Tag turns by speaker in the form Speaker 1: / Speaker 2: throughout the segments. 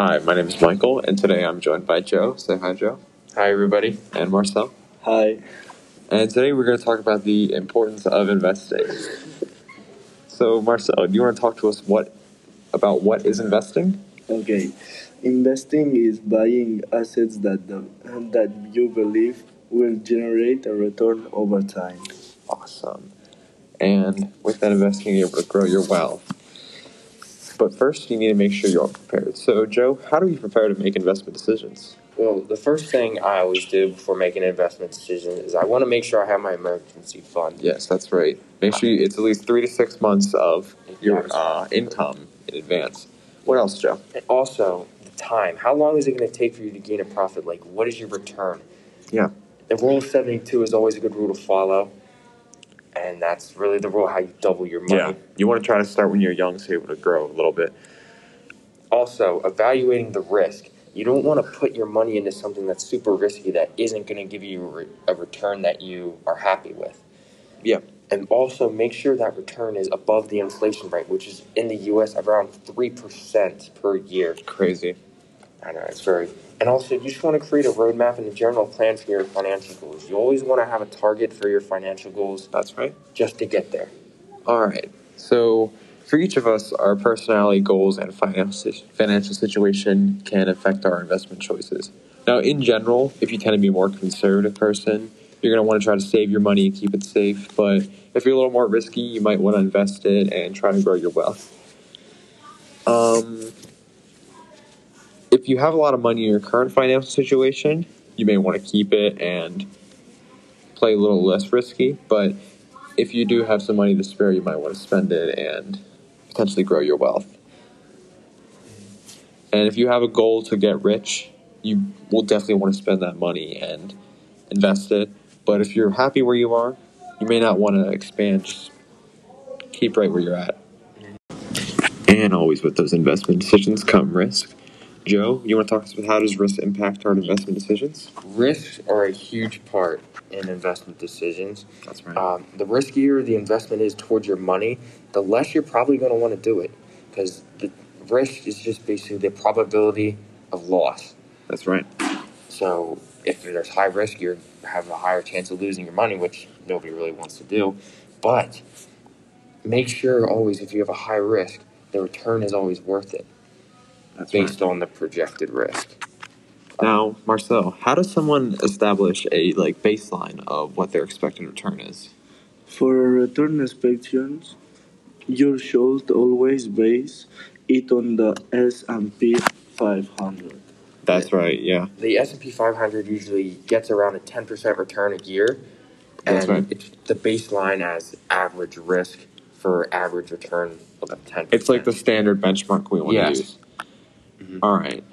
Speaker 1: Hi, my name is Michael, and today I'm joined by Joe. Say hi, Joe.
Speaker 2: Hi, everybody.
Speaker 1: And Marcel.
Speaker 3: Hi.
Speaker 1: And today we're going to talk about the importance of investing. So, Marcel, do you want to talk to us what about what is investing?
Speaker 3: Okay. Investing is buying assets that the, that you believe will generate a return over time.
Speaker 1: Awesome. And with that investing, you're able to grow your wealth. But first, you need to make sure you're all prepared. So, Joe, how do we prepare to make investment decisions?
Speaker 2: Well, the first thing I always do before making an investment decision is I want to make sure I have my emergency fund.
Speaker 1: Yes, that's right. Make sure you, it's at least three to six months of your uh, income in advance. What else, Joe?
Speaker 2: And also, the time. How long is it going to take for you to gain a profit? Like, what is your return?
Speaker 1: Yeah.
Speaker 2: The rule of 72 is always a good rule to follow. And that's really the rule how you double your money.
Speaker 1: Yeah. You want to try to start when you're young so you're able to grow a little bit.
Speaker 2: Also, evaluating the risk. You don't want to put your money into something that's super risky that isn't going to give you a, a return that you are happy with.
Speaker 1: Yeah.
Speaker 2: And also make sure that return is above the inflation rate, which is in the US around 3% per year.
Speaker 1: Crazy.
Speaker 2: I know, it's very. And also, you just want to create a roadmap and a general plan for your financial goals. You always want to have a target for your financial goals
Speaker 1: That's right.
Speaker 2: just to get there.
Speaker 1: All right. So, for each of us, our personality goals and financial financial situation can affect our investment choices. Now, in general, if you tend to be a more conservative person, you're going to want to try to save your money and keep it safe. But if you're a little more risky, you might want to invest it and try to grow your wealth. Um, if you have a lot of money in your current financial situation, you may want to keep it and play a little less risky. But if you do have some money to spare, you might want to spend it and potentially grow your wealth. And if you have a goal to get rich, you will definitely want to spend that money and invest it. But if you're happy where you are, you may not want to expand. Just keep right where you're at. And always with those investment decisions come risk. Joe, you want to talk us about how does risk impact our investment decisions?
Speaker 2: Risks are a huge part in investment decisions.
Speaker 1: That's right.
Speaker 2: Um, the riskier the investment is towards your money, the less you're probably going to want to do it because the risk is just basically the probability of loss.
Speaker 1: That's right.
Speaker 2: So if there's high risk, you have a higher chance of losing your money, which nobody really wants to do. But make sure always, if you have a high risk, the return is always worth it
Speaker 1: That's
Speaker 2: based on the projected risk.
Speaker 1: Now, Marcel, how does someone establish a like baseline of what their expected return is?
Speaker 3: For return expectations, you should always base it on the S&P 500.
Speaker 1: That's right. Yeah.
Speaker 2: The S&P 500 usually gets around a 10% return a year, and
Speaker 1: That's right.
Speaker 2: it's the baseline as average risk for average return of 10%.
Speaker 1: It's like the standard benchmark we want
Speaker 2: Yes.
Speaker 1: to use. Mm-hmm. All right.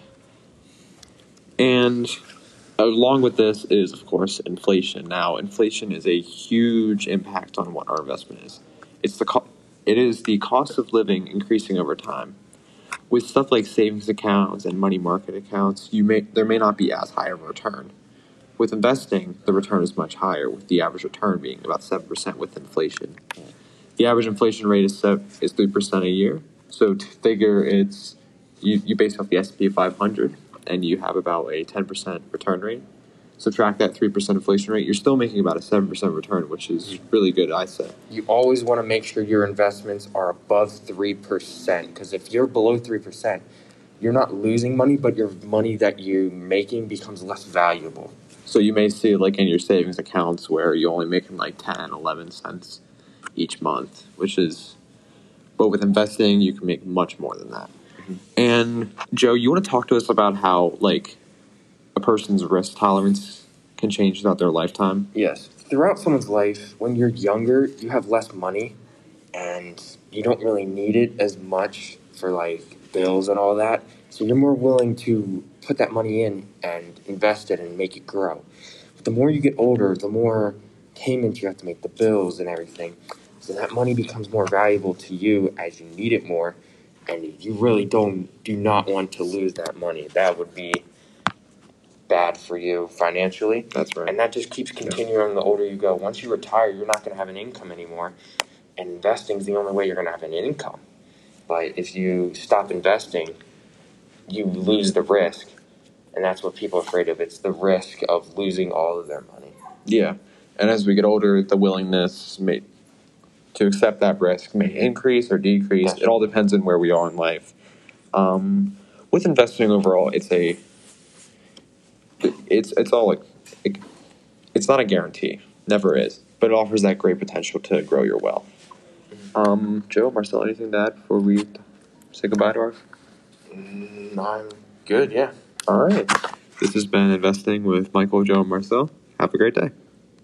Speaker 1: And along with this is, of course, inflation. Now, inflation is a huge impact on what our investment is. It's the co- it is the cost of living increasing over time. With stuff like savings accounts and money market accounts, you may there may not be as high of a return. With investing, the return is much higher, with the average return being about seven percent with inflation. The average inflation rate is sev- is three percent a year. So to figure it's you, you base off the S P 500 and you have about a 10% return rate. Subtract that 3% inflation rate, you're still making about a 7% return, which is mm-hmm. really good, I say.
Speaker 2: you always want to make sure your investments are above 3% because if you're below 3%, you're not losing money, but your money that you're making becomes less valuable.
Speaker 1: So you may see like in your savings accounts where you're only making like 10, 11 cents each month, which is, but with investing, you can make much more than that. And Joe, you want to talk to us about how like a person's risk tolerance can change throughout their lifetime?
Speaker 2: Yes. Throughout someone's life, when you're younger, you have less money and you don't really need it as much for like bills and all that. So you're more willing to put that money in and invest it and make it grow. But the more you get older, the more payments you have to make, the bills and everything. So that money becomes more valuable to you as you need it more and you really don't do not want to lose that money. That would be bad for you financially.
Speaker 1: That's right.
Speaker 2: And that just keeps continuing the older you go. Once you retire, you're not going to have an income anymore. And investing is the only way you're going to have an income. But if you stop investing, you lose the risk, and that's what people are afraid of. It's the risk of losing all of their money.
Speaker 1: Yeah, and as we get older, the willingness may to accept that risk may increase or decrease. It all depends on where we are in life. Um, with investing overall, it's a it's it's all like it, it's not a guarantee, never is, but it offers that great potential to grow your wealth. Um, Joe, Marcel, anything to add before we say goodbye to our?
Speaker 2: Mm, I'm good. Yeah.
Speaker 1: All right, this has been investing with Michael, Joe, and Marcel. Have a great day.